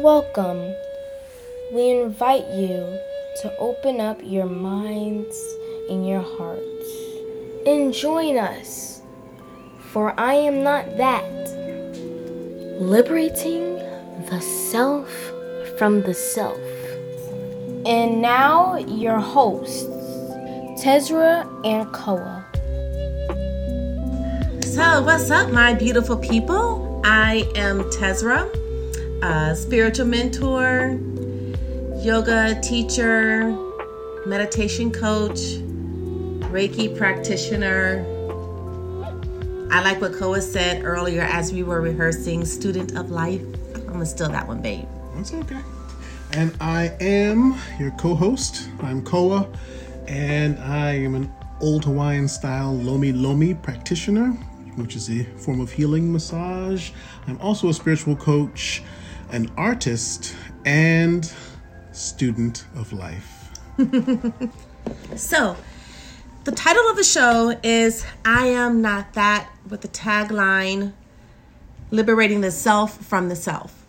Welcome. We invite you to open up your minds and your hearts and join us, for I am not that. Liberating the self from the self. And now, your hosts, Tezra and Koa. So, what's up, my beautiful people? I am Tezra, a spiritual mentor, yoga teacher, meditation coach, Reiki practitioner. I like what Koa said earlier as we were rehearsing, student of life. I'm gonna steal that one, babe. That's okay. And I am your co host. I'm Koa, and I am an old Hawaiian style Lomi Lomi practitioner, which is a form of healing massage. I'm also a spiritual coach, an artist, and student of life. So, the title of the show is I Am Not That with the tagline Liberating the Self from the Self.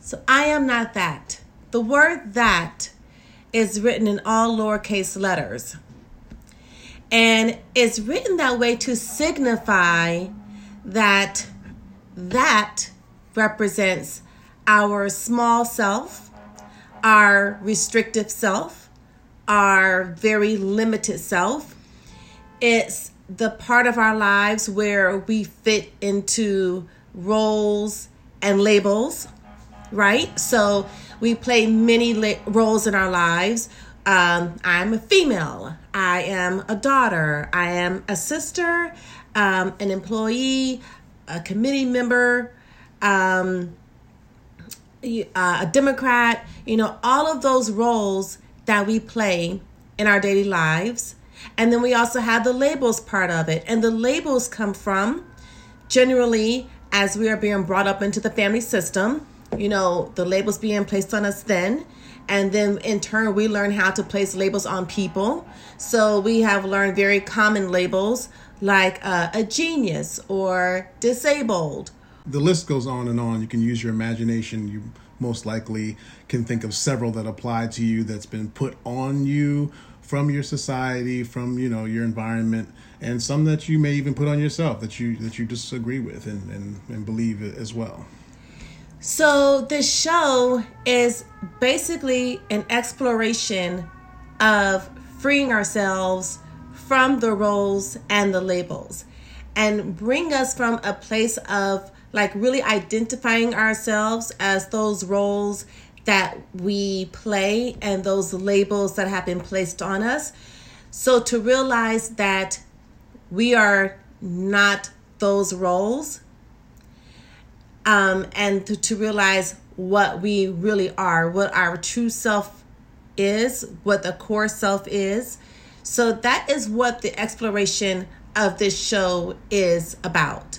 So I am not that. The word that is written in all lowercase letters. And it's written that way to signify that that represents our small self, our restrictive self, our very limited self. It's the part of our lives where we fit into roles and labels right? So we play many la- roles in our lives. Um, I'm a female. I am a daughter. I am a sister, um, an employee, a committee member, um, uh, a Democrat. You know, all of those roles that we play in our daily lives. And then we also have the labels part of it. And the labels come from generally as we are being brought up into the family system you know, the labels being placed on us then. And then in turn, we learn how to place labels on people. So we have learned very common labels like uh, a genius or disabled. The list goes on and on. You can use your imagination. You most likely can think of several that apply to you that's been put on you from your society, from you know your environment, and some that you may even put on yourself that you that you disagree with and, and, and believe as well. So, the show is basically an exploration of freeing ourselves from the roles and the labels and bring us from a place of like really identifying ourselves as those roles that we play and those labels that have been placed on us. So, to realize that we are not those roles um, and to, to realize what we really are, what our true self is, what the core self is. So that is what the exploration of this show is about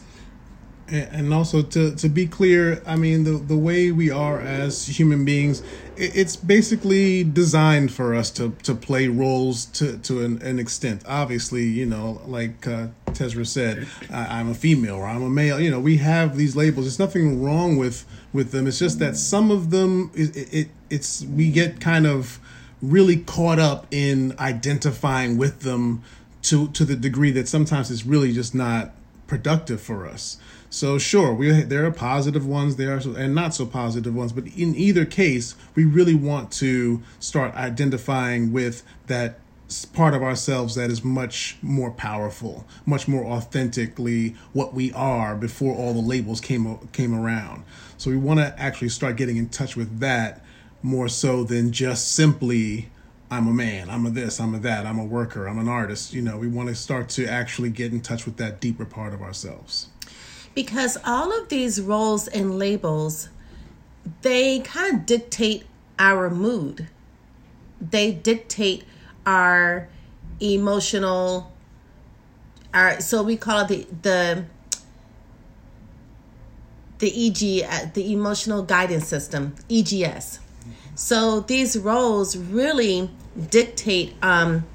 and also to to be clear i mean the the way we are as human beings it's basically designed for us to to play roles to to an, an extent. Obviously you know like uh, Tezra said I, am a female or i'm a male. You know we have these labels. There's nothing wrong with with them. It's just that some of them it, it it's we get kind of really caught up in identifying with them to to the degree that sometimes it's really just not productive for us so sure, we there are positive ones there are and not so positive ones, but in either case, we really want to start identifying with that part of ourselves that is much more powerful, much more authentically what we are before all the labels came came around. So we want to actually start getting in touch with that more so than just simply I'm a man, I'm a this, I'm a that, I'm a worker, I'm an artist. You know, we want to start to actually get in touch with that deeper part of ourselves because all of these roles and labels they kind of dictate our mood. They dictate our emotional our so we call it the the the EG uh, the emotional guidance system EGS so these roles really dictate um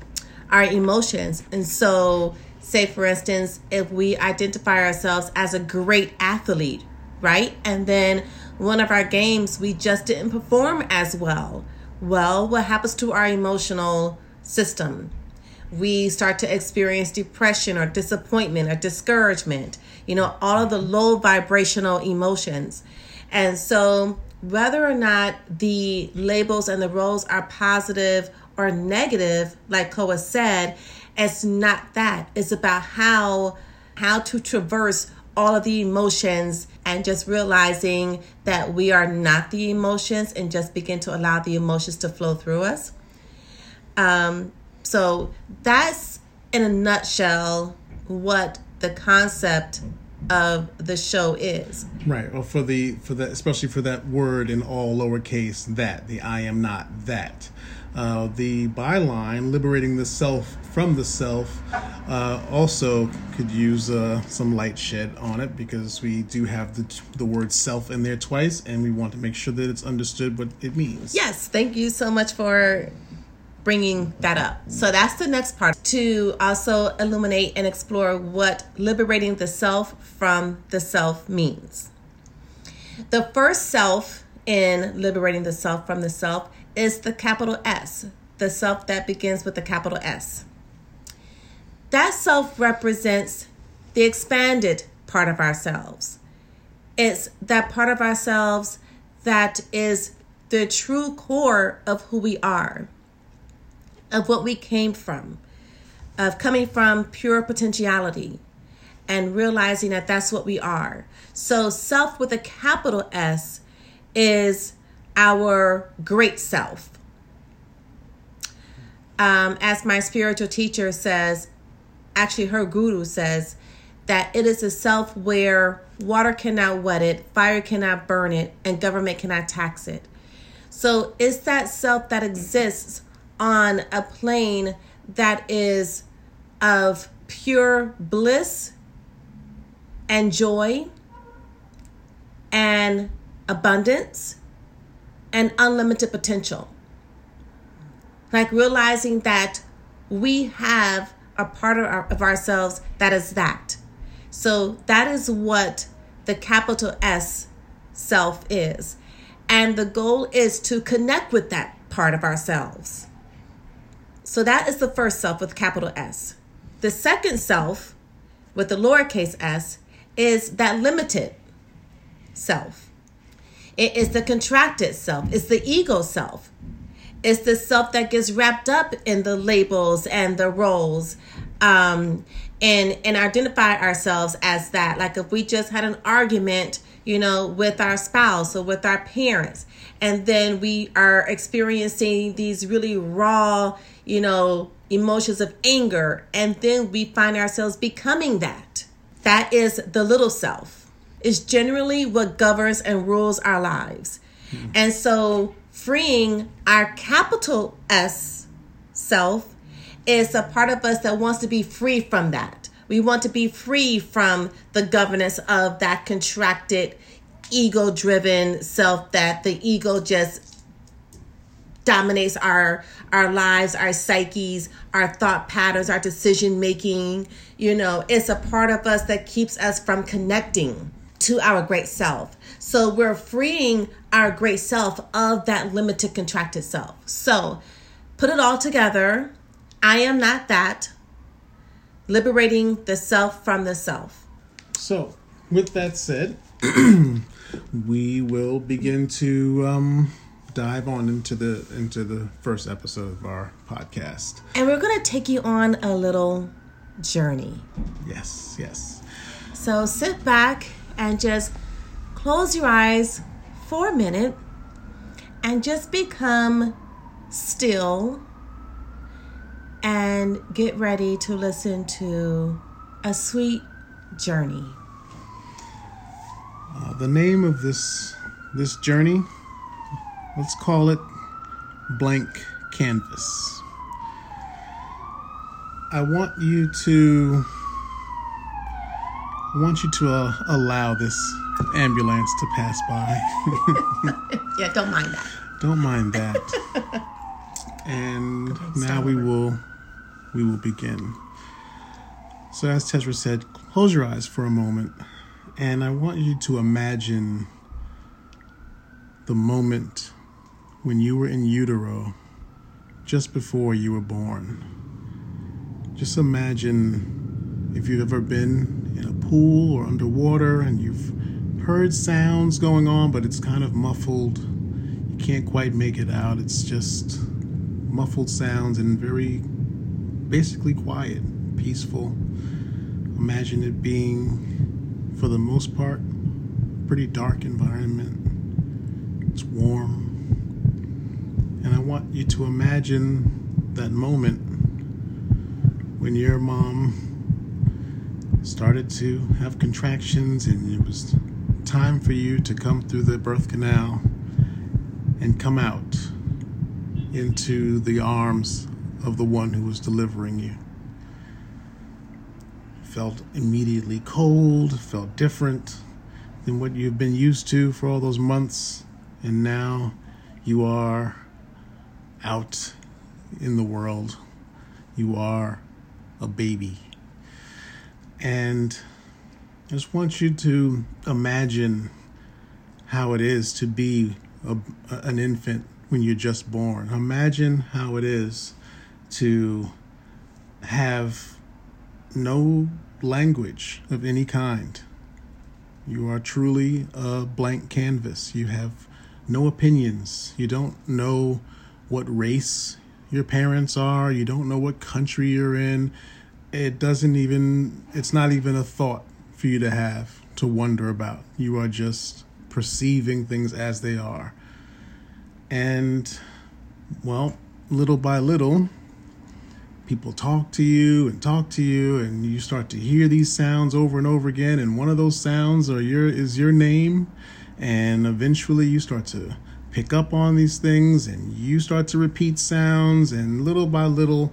our emotions. And so say for instance if we identify ourselves as a great athlete right? And then one of our games, we just didn't perform as well. Well, what happens to our emotional system? We start to experience depression or disappointment or discouragement, you know, all of the low vibrational emotions. And so, whether or not the labels and the roles are positive or negative, like Koa said, it's not that. It's about how how to traverse all of the emotions and just realizing that we are not the emotions and just begin to allow the emotions to flow through us. Um, so that's in a nutshell what the concept of the show is. Right. Well, for the for that, especially for that word in all lowercase, that the I am not that. Uh, the byline, liberating the self from the self, uh, also could use uh, some light shed on it because we do have the, the word self in there twice and we want to make sure that it's understood what it means. Yes, thank you so much for bringing that up. So that's the next part to also illuminate and explore what liberating the self from the self means. The first self in liberating the self from the self is the capital S, the self that begins with the capital S. That self represents the expanded part of ourselves. It's that part of ourselves that is the true core of who we are, of what we came from, of coming from pure potentiality and realizing that that's what we are. So, self with a capital S is our great self. Um, as my spiritual teacher says, actually, her guru says, that it is a self where water cannot wet it, fire cannot burn it, and government cannot tax it. So it's that self that exists on a plane that is of pure bliss and joy and abundance and unlimited potential. Like realizing that we have a part of, our, of ourselves that is that. So that is what the capital S self is. And the goal is to connect with that part of ourselves. So that is the first self with capital S. The second self with the lowercase s is that limited self. It is the contracted self, it's the ego self. It's the self that gets wrapped up in the labels and the roles. Um, and and identify ourselves as that. Like if we just had an argument, you know, with our spouse or with our parents, and then we are experiencing these really raw, you know, emotions of anger, and then we find ourselves becoming that. That is the little self is generally what governs and rules our lives. Mm-hmm. And so freeing our capital S self is a part of us that wants to be free from that. We want to be free from the governance of that contracted, ego driven self that the ego just dominates our our lives our psyches our thought patterns our decision making you know it's a part of us that keeps us from connecting to our great self. So we're freeing our great self of that limited contracted self. So put it all together. I am not that. Liberating the self from the self. So, with that said, we will begin to um, dive on into the into the first episode of our podcast. And we're going to take you on a little journey. Yes, yes. So sit back and just close your eyes for a minute and just become still and get ready to listen to a sweet journey. Uh, the name of this this journey, let's call it blank canvas. I want you to I want you to uh, allow this ambulance to pass by. yeah, don't mind that. Don't mind that. and now we will we will begin. So as Tezra said, close your eyes for a moment And I want you to imagine the moment when you were in utero just before you were born. Just imagine if you've ever been in a pool or underwater and you've heard sounds going on, but it's kind of muffled. You can't quite make it out. It's just muffled sounds and very basically quiet, peaceful. Imagine it being, for the most part, pretty dark environment. It's warm. And I want you to imagine that moment when your mom started to have contractions and it was time for you to come through the birth canal and come out into the arms of the one who was delivering you. Felt immediately cold, felt different than what you've been used to for all those months, and now you are out in the world. You are a baby. And I just want you to imagine how it is to be a, an infant when you're just born. Imagine how it is to have no language of any kind. You are truly a blank canvas. You have no opinions. You don't know what race your parents are. You don't know what country you're in. It doesn't even, it's not even a thought for you to have to wonder about. You are just perceiving things as they are. And, well, little by little, people talk to you and talk to you and you start to hear these sounds over and over again and one of those sounds your is your name and eventually you start to pick up on these things and you start to repeat sounds and little by little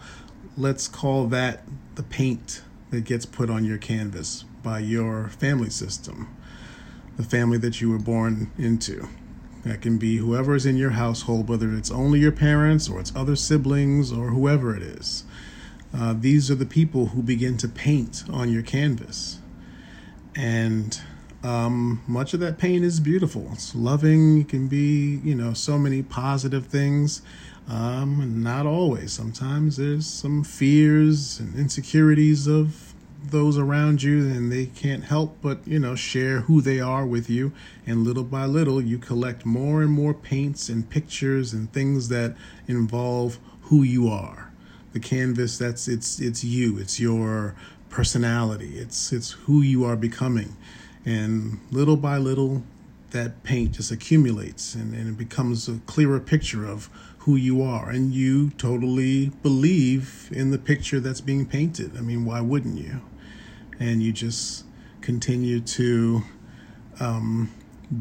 let's call that the paint that gets put on your canvas by your family system, the family that you were born into. That can be whoever is in your household, whether it's only your parents or it's other siblings or whoever it is. Uh, these are the people who begin to paint on your canvas. And um, much of that paint is beautiful. It's loving. It can be, you know, so many positive things. Um, not always. Sometimes there's some fears and insecurities of those around you and they can't help but you know share who they are with you. And little by little you collect more and more paints and pictures and things that involve who you are. The canvas that's it's it's you. It's your personality. It's it's who you are becoming. And little by little that paint just accumulates and, and it becomes a clearer picture of who you are and you totally believe in the picture that's being painted i mean why wouldn't you and you just continue to um,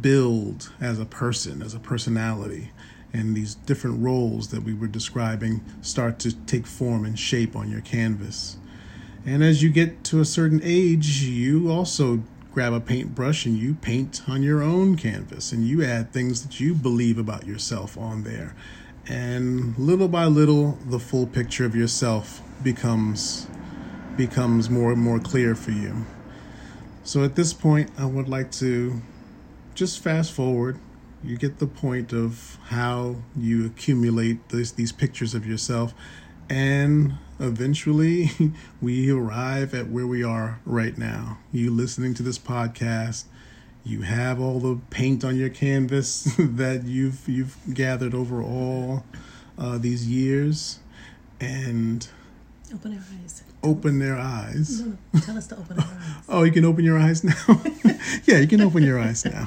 build as a person, as a personality. And these different roles that we were describing start to take form and shape on your canvas. And as you get to a certain age, you also grab a paintbrush and you paint on your own canvas and you add things that you believe about yourself on there. And little by little, the full picture of yourself becomes becomes more and more clear for you. So at this point, I would like to just fast forward. You get the point of how you accumulate these, these pictures of yourself, and eventually we arrive at where we are right now. You listening to this podcast, you have all the paint on your canvas that you've you've gathered over all uh, these years, and open your eyes open their eyes. No, no. Tell us to open our eyes. oh, you can open your eyes now. yeah, you can open your eyes now.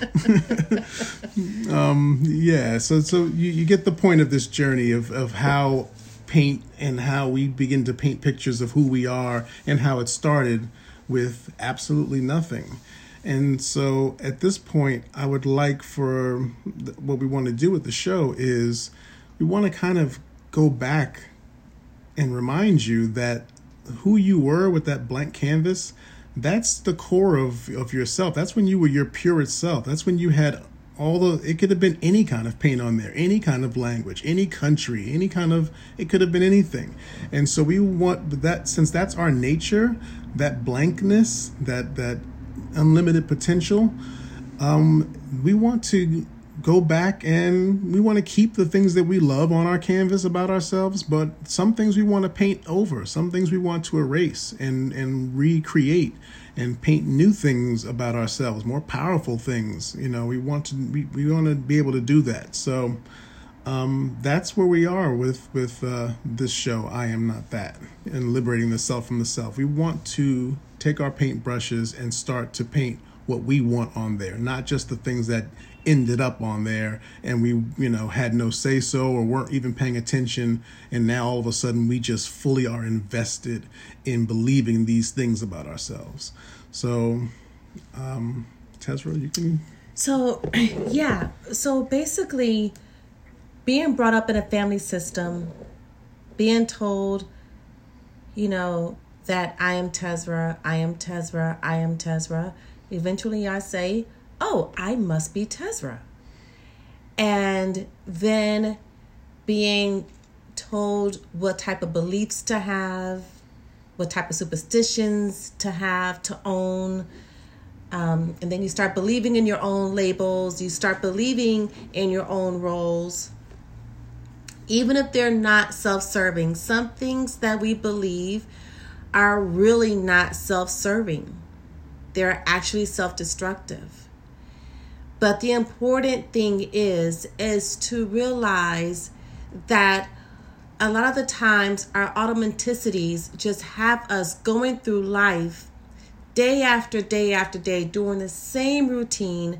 um, yeah, so so you, you get the point of this journey of of how paint and how we begin to paint pictures of who we are and how it started with absolutely nothing. And so at this point, I would like for what we want to do with the show is we want to kind of go back and remind you that who you were with that blank canvas, that's the core of, of yourself. That's when you were your purest self. That's when you had all the it could have been any kind of paint on there any kind of language any country any kind of it could have been anything. And so we want that since that's our nature that blankness that that unlimited potential, um, we want to go back and we want to keep the things that we love on our canvas about ourselves, but some things we want to paint over, some things we want to erase and, and recreate and paint new things about ourselves, more powerful things. You know, we want to we, we want to be able to do that. So um, that's where we are with with uh, this show. I am not that, and liberating the self from the self. We want to take our paint brushes and start to paint what we want on there, not just the things that ended up on there and we you know had no say so or weren't even paying attention and now all of a sudden we just fully are invested in believing these things about ourselves. So um Tezra you can so yeah so basically being brought up in a family system being told you know that I am Tezra I am Tezra I am Tezra eventually I say oh, I must be Tezra. And then being told what type of beliefs to have, what type of superstitions to have, to own. Um, and then you start believing in your own labels, you start believing in your own roles. Even if they're not self serving, some things that we believe are really not self serving, they're actually self destructive. But the important thing is is to realize that a lot of the times our automaticities just have us going through life day after day after day doing the same routine,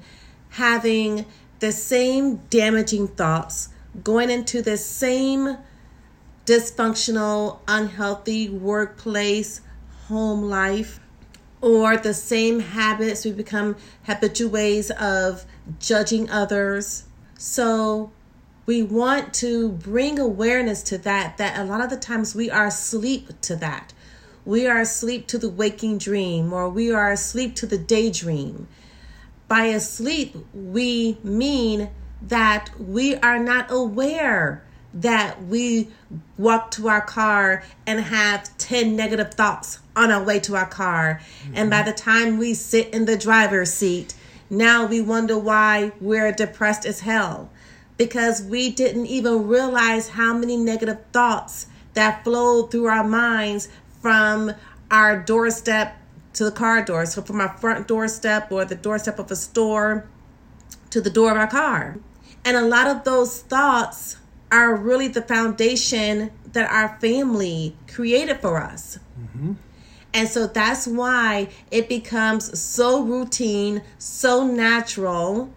having the same damaging thoughts, going into the same dysfunctional, unhealthy workplace, home life, or the same habits. We become habitués of judging others. So we want to bring awareness to that, that a lot of the times we are asleep to that. We are asleep to the waking dream, or we are asleep to the daydream. By asleep, we mean that we are not aware that we walk to our car and have 10 negative thoughts on our way to our car. Mm-hmm. And by the time we sit in the driver's seat, now we wonder why we're depressed as hell because we didn't even realize how many negative thoughts that flowed through our minds from our doorstep to the car door. So, from our front doorstep or the doorstep of a store to the door of our car. And a lot of those thoughts are really the foundation that our family created for us. Mm-hmm. And so that's why it becomes so routine, so natural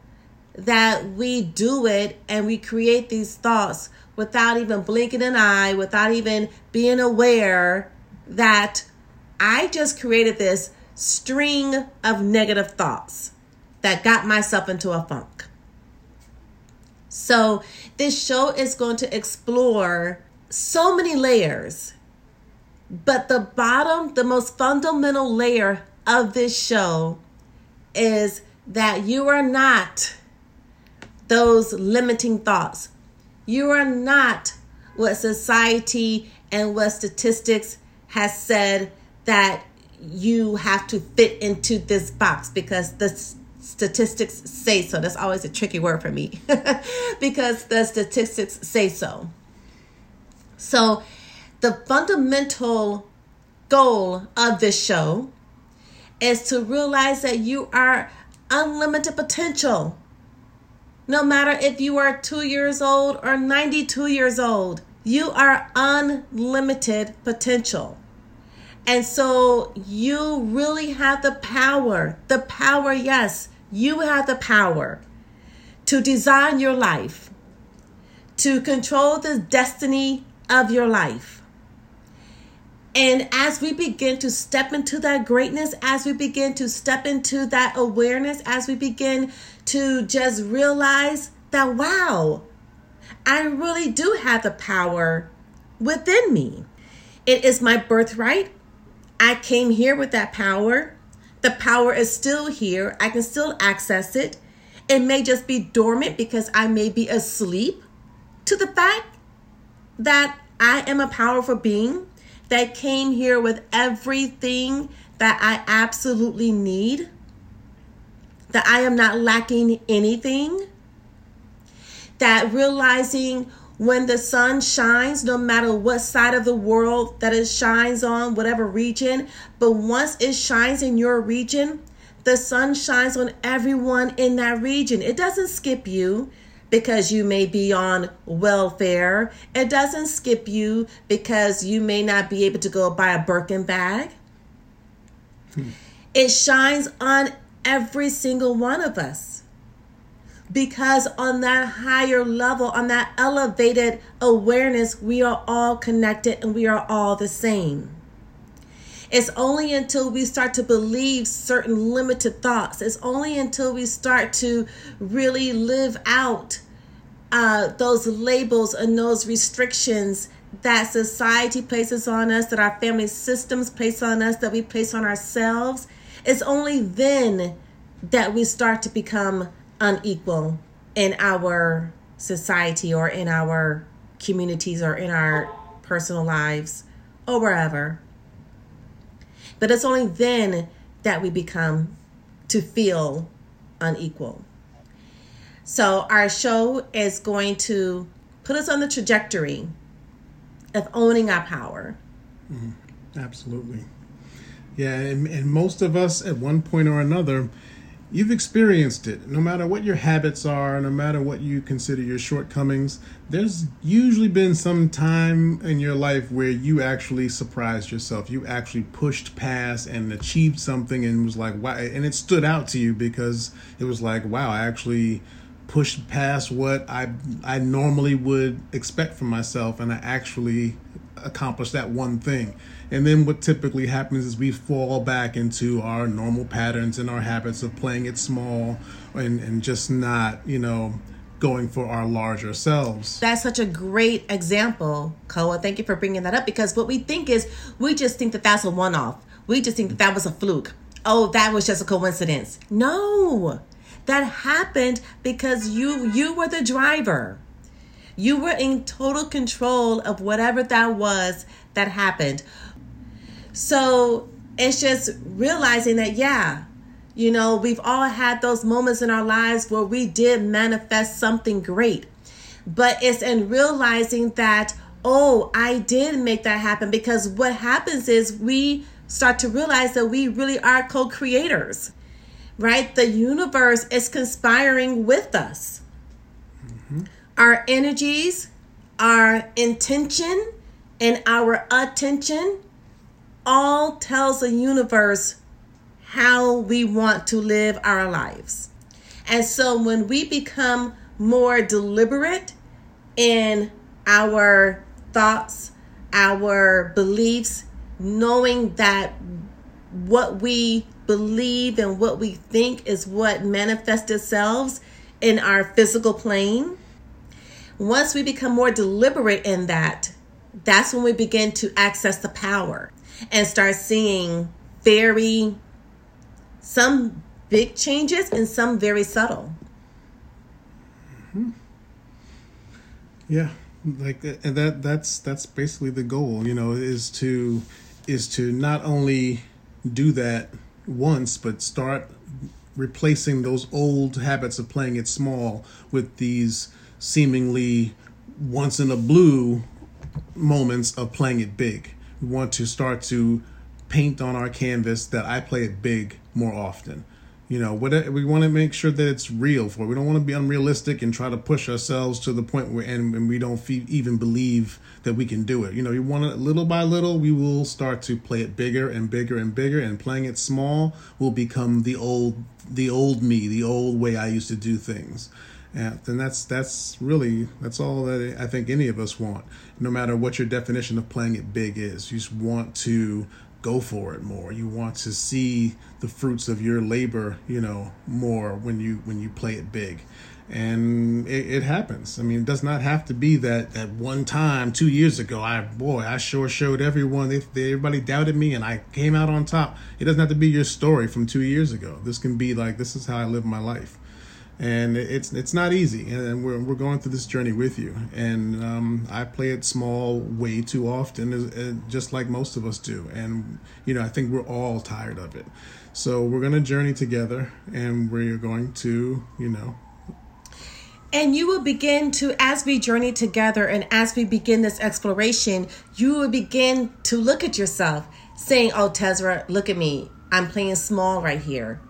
that we do it and we create these thoughts without even blinking an eye, without even being aware that I just created this string of negative thoughts that got myself into a funk. So, this show is going to explore so many layers but the bottom, the most fundamental layer of this show is that you are not those limiting thoughts. You are not what society and what statistics has said that you have to fit into this box because the statistics say so. That's always a tricky word for me because the statistics say so. So the fundamental goal of this show is to realize that you are unlimited potential. No matter if you are two years old or 92 years old, you are unlimited potential. And so you really have the power, the power, yes, you have the power to design your life, to control the destiny of your life. And as we begin to step into that greatness, as we begin to step into that awareness, as we begin to just realize that, wow, I really do have the power within me. It is my birthright. I came here with that power. The power is still here. I can still access it. It may just be dormant because I may be asleep to the fact that I am a powerful being that came here with everything that I absolutely need. that I am not lacking anything, that realizing when the sun shines, no matter what side of the world that it shines on, whatever region, but once it shines in your region, the sun shines on everyone in that region. It doesn't skip you because you may be on welfare. It doesn't skip you because you may not be able to go buy a Birkin bag. Hmm. It shines on every single one of us because on that higher level, on that elevated awareness, we are all connected and we are all the same. It's only until we start to believe certain limited thoughts, it's only until we start to really live out uh, those labels and those restrictions that society places on us, that our family systems place on us, that we place on ourselves. It's only then that we start to become unequal in our society or in our communities or in our personal lives or wherever. But it's only then that we become to feel unequal. So, our show is going to put us on the trajectory of owning our power. Mm-hmm. Absolutely. Yeah, and, and most of us at one point or another You've experienced it. No matter what your habits are, no matter what you consider your shortcomings, there's usually been some time in your life where you actually surprised yourself. You actually pushed past and achieved something and was like, wow. And it stood out to you because it was like, wow, I actually pushed past what I, I normally would expect from myself and I actually accomplished that one thing. And then what typically happens is we fall back into our normal patterns and our habits of playing it small and, and just not, you know, going for our larger selves. That's such a great example, Koa. Thank you for bringing that up because what we think is we just think that that's a one off. We just think that that was a fluke. Oh, that was just a coincidence. No. That happened because you you were the driver. You were in total control of whatever that was that happened. So it's just realizing that, yeah, you know, we've all had those moments in our lives where we did manifest something great. But it's in realizing that, oh, I did make that happen because what happens is we start to realize that we really are co creators, right? The universe is conspiring with us. Mm-hmm. Our energies, our intention, and our attention all tells the universe how we want to live our lives. And so when we become more deliberate in our thoughts, our beliefs, knowing that what we believe and what we think is what manifests itself in our physical plane. Once we become more deliberate in that, that's when we begin to access the power and start seeing very some big changes and some very subtle. Mm-hmm. Yeah, like and that that's that's basically the goal, you know, is to is to not only do that once but start replacing those old habits of playing it small with these seemingly once in a blue moments of playing it big we want to start to paint on our canvas that I play it big more often. You know, what we want to make sure that it's real for. We don't want to be unrealistic and try to push ourselves to the point where and, and we don't even believe that we can do it. You know, you want to little by little, we will start to play it bigger and bigger and bigger, and playing it small will become the old the old me, the old way I used to do things. And then that's that's really that's all that I think any of us want. No matter what your definition of playing it big is, you just want to go for it more. You want to see the fruits of your labor, you know, more when you when you play it big. And it, it happens. I mean, it does not have to be that that one time two years ago. I boy, I sure showed everyone. They, they, everybody doubted me, and I came out on top. It doesn't have to be your story from two years ago. This can be like this is how I live my life and it's it's not easy. And we're, we're going through this journey with you. And um, i play it small way too often just like most of us do. And you know i think we're all tired of it. So we're going to journey together and we're going to you know. And you will begin to as we journey together and as we begin this exploration you will begin to look at yourself saying oh tezra look at me. I'm playing small right here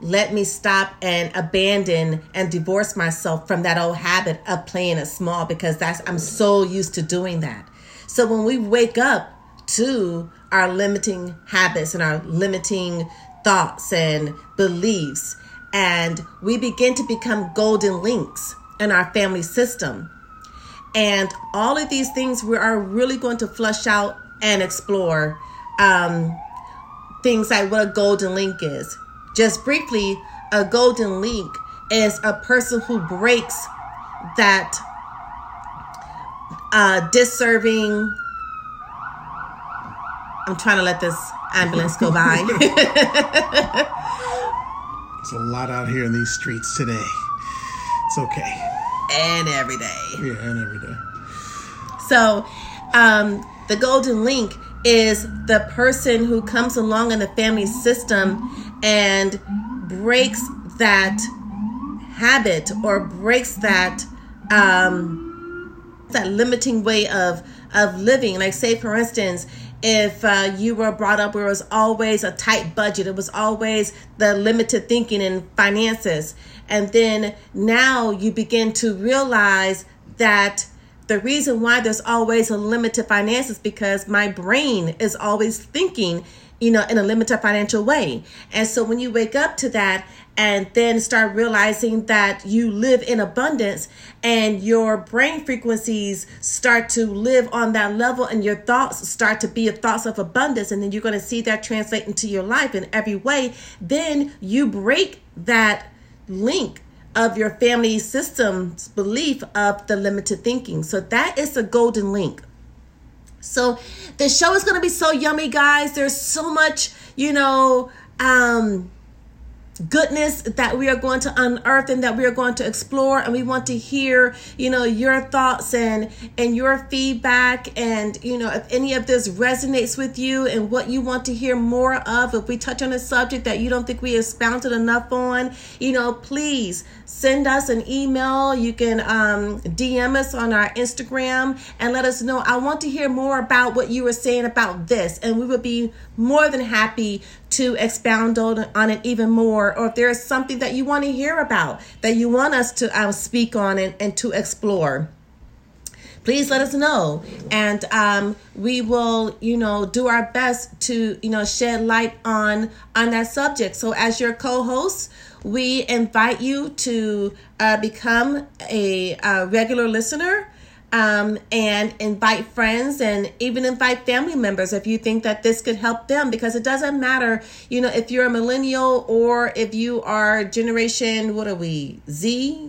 let me stop and abandon and divorce myself from that old habit of playing it small because that's I'm so used to doing that. So when we wake up to our limiting habits and our limiting thoughts and beliefs and we begin to become golden links in our family system. And all of these things we are really going to flush out and explore um, things like what a golden link is just briefly, a golden link is a person who breaks that uh, disserving. I'm trying to let this ambulance go by. It's a lot out here in these streets today. It's okay. And every day. Yeah, and every day. So, um, the golden link is the person who comes along in the family system and breaks that habit or breaks that um, that limiting way of of living. Like say for instance, if uh, you were brought up where it was always a tight budget, it was always the limited thinking in finances, and then now you begin to realize that the reason why there's always a limited finances because my brain is always thinking you know in a limited financial way and so when you wake up to that and then start realizing that you live in abundance and your brain frequencies start to live on that level and your thoughts start to be thoughts of abundance and then you're going to see that translate into your life in every way then you break that link of your family system's belief of the limited thinking. So that is a golden link. So the show is going to be so yummy, guys. There's so much, you know, um, goodness that we are going to unearth and that we are going to explore. And we want to hear you know your thoughts and and your feedback. And you know if any of this resonates with you and what you want to hear more of if we touch on a subject that you don't think we expounded enough on you know please send us an email. You can um, dm us on our instagram and let us know. I want to hear more about what you were saying about this. And we would be more than happy to expound on, on it even more, or if there is something that you want to hear about that you want us to um, speak on and, and to explore please let us know. And um, we will you know do our best to you know shed light on on that subject. So as your co-host we invite you to uh, become a, a regular listener um, and invite friends and even invite family members if you think that this could help them because it doesn't matter you know if you're a millennial or if you are generation what are we z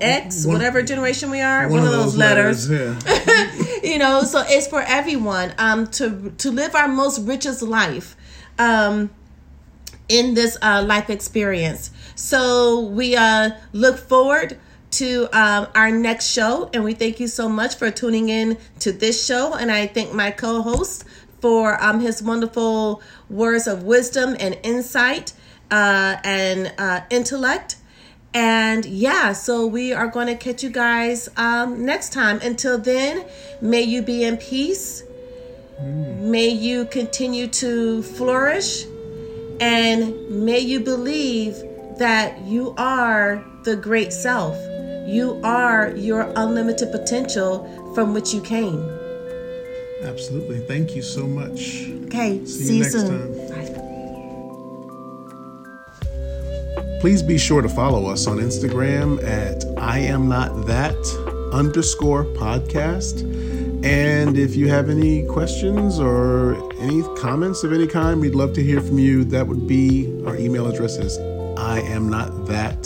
x one, whatever generation we are? one, one of those, those letters, letters. yeah. you know so it's for everyone um, to to live our most richest life um, in this uh, life experience. So we uh, look forward to um, our next show. And we thank you so much for tuning in to this show. And I thank my co host for um, his wonderful words of wisdom and insight uh, and uh, intellect. And yeah, so we are going to catch you guys um, next time. Until then, may you be in peace. Mm. May you continue to flourish. And may you believe that you are the great self. You are your unlimited potential from which you came. Absolutely. Thank you so much. Okay. See, see you, next soon. time. Please be sure to follow us on Instagram at I am not that underscore podcast. And if you have any questions or any comments of any kind, we'd love to hear from you. That would be our email address is I am not that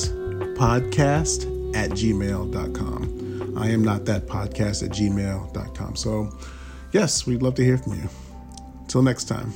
podcast at gmail.com. I am not that podcast at gmail.com. So, yes, we'd love to hear from you. Till next time.